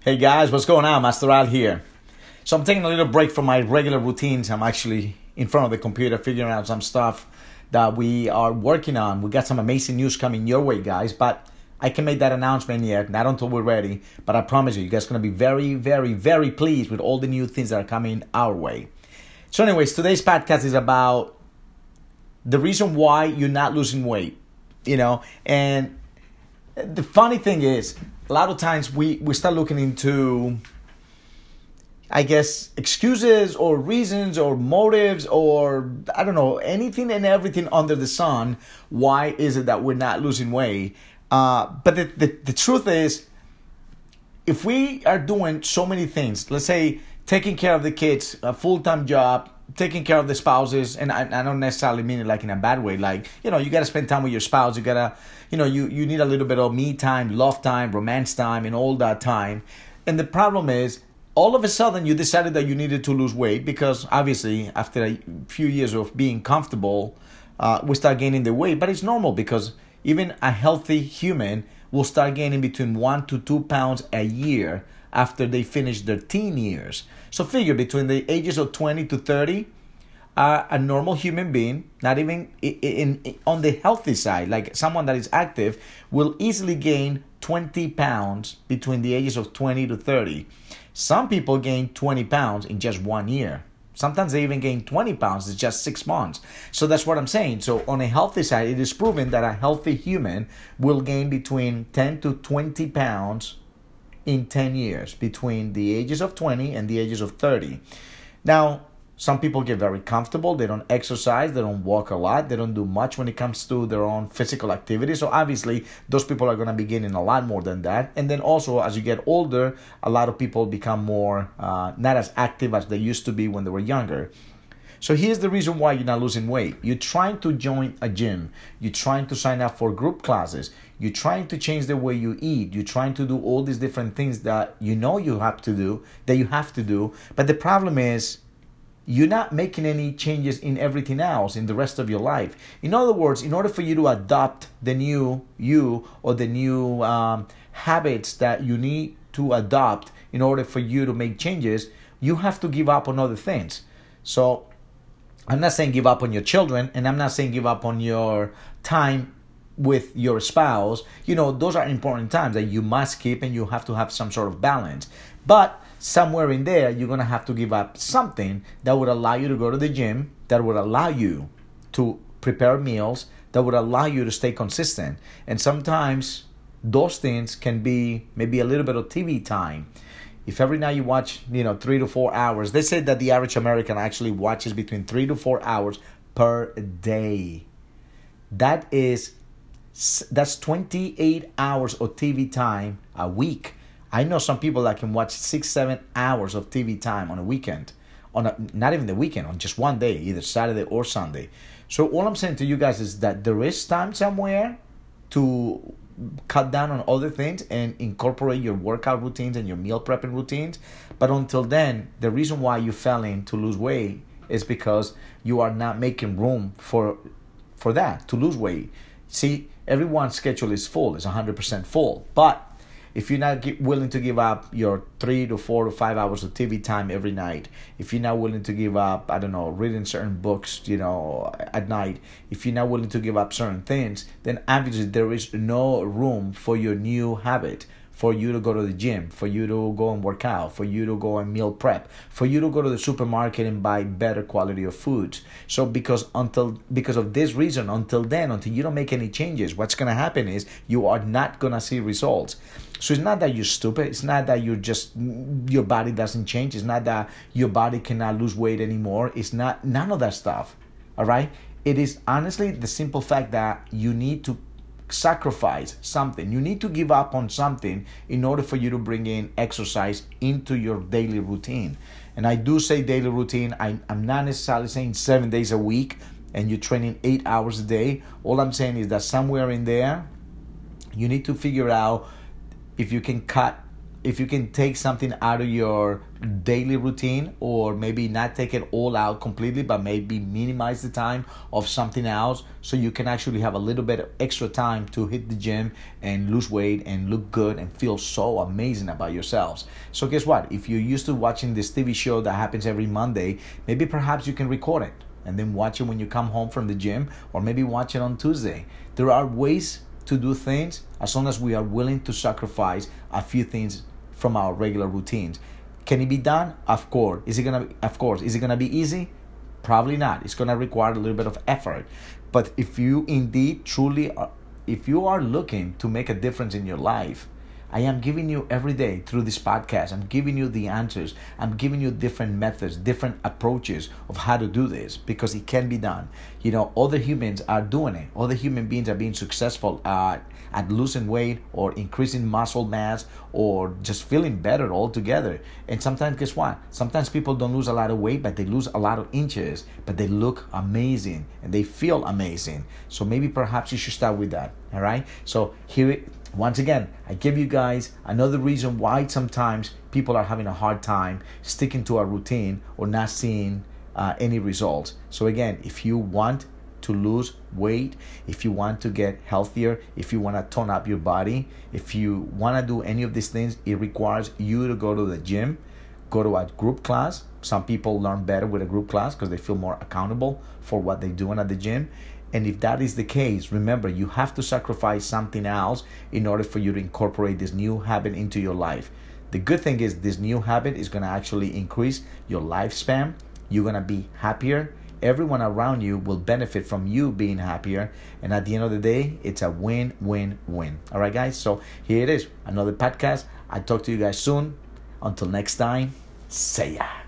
Hey guys, what's going on? Master Al here. So I'm taking a little break from my regular routines. I'm actually in front of the computer figuring out some stuff that we are working on. We got some amazing news coming your way, guys, but I can make that announcement yet, not until we're ready. But I promise you, you guys are gonna be very, very, very pleased with all the new things that are coming our way. So, anyways, today's podcast is about the reason why you're not losing weight, you know, and the funny thing is a lot of times we, we start looking into I guess excuses or reasons or motives or I don't know anything and everything under the sun. Why is it that we're not losing weight? Uh, but the, the, the truth is, if we are doing so many things, let's say taking care of the kids, a full time job, taking care of the spouses, and I, I don't necessarily mean it like in a bad way. Like you know, you got to spend time with your spouse. You gotta, you know, you you need a little bit of me time, love time, romance time, and all that time. And the problem is, all of a sudden, you decided that you needed to lose weight because obviously, after a few years of being comfortable, uh, we start gaining the weight. But it's normal because even a healthy human will start gaining between one to two pounds a year after they finish their teen years. So figure between the ages of 20 to 30, uh, a normal human being, not even in, in, in, on the healthy side, like someone that is active, will easily gain 20 pounds between the ages of 20 to 30. Some people gain 20 pounds in just one year. Sometimes they even gain 20 pounds in just six months. So that's what I'm saying. So, on a healthy side, it is proven that a healthy human will gain between 10 to 20 pounds in 10 years between the ages of 20 and the ages of 30. Now, some people get very comfortable. They don't exercise. They don't walk a lot. They don't do much when it comes to their own physical activity. So, obviously, those people are going to be gaining a lot more than that. And then also, as you get older, a lot of people become more uh, not as active as they used to be when they were younger. So here's the reason why you're not losing weight. You're trying to join a gym. You're trying to sign up for group classes. You're trying to change the way you eat. You're trying to do all these different things that you know you have to do, that you have to do. But the problem is you're not making any changes in everything else in the rest of your life. In other words, in order for you to adopt the new you or the new um, habits that you need to adopt in order for you to make changes, you have to give up on other things. So I'm not saying give up on your children, and I'm not saying give up on your time with your spouse. You know, those are important times that you must keep, and you have to have some sort of balance. But somewhere in there, you're gonna have to give up something that would allow you to go to the gym, that would allow you to prepare meals, that would allow you to stay consistent. And sometimes those things can be maybe a little bit of TV time if every night you watch, you know, three to four hours, they say that the average American actually watches between three to four hours per day. That is, that's 28 hours of TV time a week. I know some people that can watch six, seven hours of TV time on a weekend, on a, not even the weekend, on just one day, either Saturday or Sunday. So all I'm saying to you guys is that there is time somewhere to cut down on other things and incorporate your workout routines and your meal prepping routines. But until then, the reason why you're failing to lose weight is because you are not making room for for that to lose weight. See, everyone's schedule is full, it's 100% full. But if you're not willing to give up your three to four to five hours of TV time every night, if you're not willing to give up, I don't know, reading certain books, you know, at night, if you're not willing to give up certain things, then obviously there is no room for your new habit for you to go to the gym, for you to go and work out, for you to go and meal prep, for you to go to the supermarket and buy better quality of foods. So because until because of this reason, until then, until you don't make any changes, what's gonna happen is you are not gonna see results. So it's not that you're stupid. It's not that you're just your body doesn't change. It's not that your body cannot lose weight anymore. It's not none of that stuff. All right. It is honestly the simple fact that you need to sacrifice something. You need to give up on something in order for you to bring in exercise into your daily routine. And I do say daily routine. I, I'm not necessarily saying seven days a week and you're training eight hours a day. All I'm saying is that somewhere in there, you need to figure out if you can cut if you can take something out of your daily routine or maybe not take it all out completely but maybe minimize the time of something else so you can actually have a little bit of extra time to hit the gym and lose weight and look good and feel so amazing about yourselves. So guess what? If you're used to watching this tv show that happens every monday maybe perhaps you can record it and then watch it when you come home from the gym or maybe watch it on tuesday. There are ways to do things as long as we are willing to sacrifice a few things from our regular routines. Can it be done? Of course. Is it gonna? Be, Of course. Is it gonna be easy? Probably not. It's gonna require a little bit of effort. But if you indeed truly, are, if you are looking to make a difference in your life, I am giving you every day through this podcast. I'm giving you the answers. I'm giving you different methods, different approaches of how to do this because it can be done. You know, other humans are doing it. Other human beings are being successful at, at losing weight or increasing muscle mass or just feeling better altogether. And sometimes, guess what? Sometimes people don't lose a lot of weight, but they lose a lot of inches, but they look amazing and they feel amazing. So maybe perhaps you should start with that. All right. So here once again, I give you guys another reason why sometimes people are having a hard time sticking to a routine or not seeing uh, any results. So, again, if you want to lose weight, if you want to get healthier, if you want to tone up your body, if you want to do any of these things, it requires you to go to the gym, go to a group class. Some people learn better with a group class because they feel more accountable for what they're doing at the gym. And if that is the case, remember you have to sacrifice something else in order for you to incorporate this new habit into your life. The good thing is, this new habit is going to actually increase your lifespan. You're going to be happier. Everyone around you will benefit from you being happier. And at the end of the day, it's a win win win. All right, guys? So here it is another podcast. i talk to you guys soon. Until next time, say ya.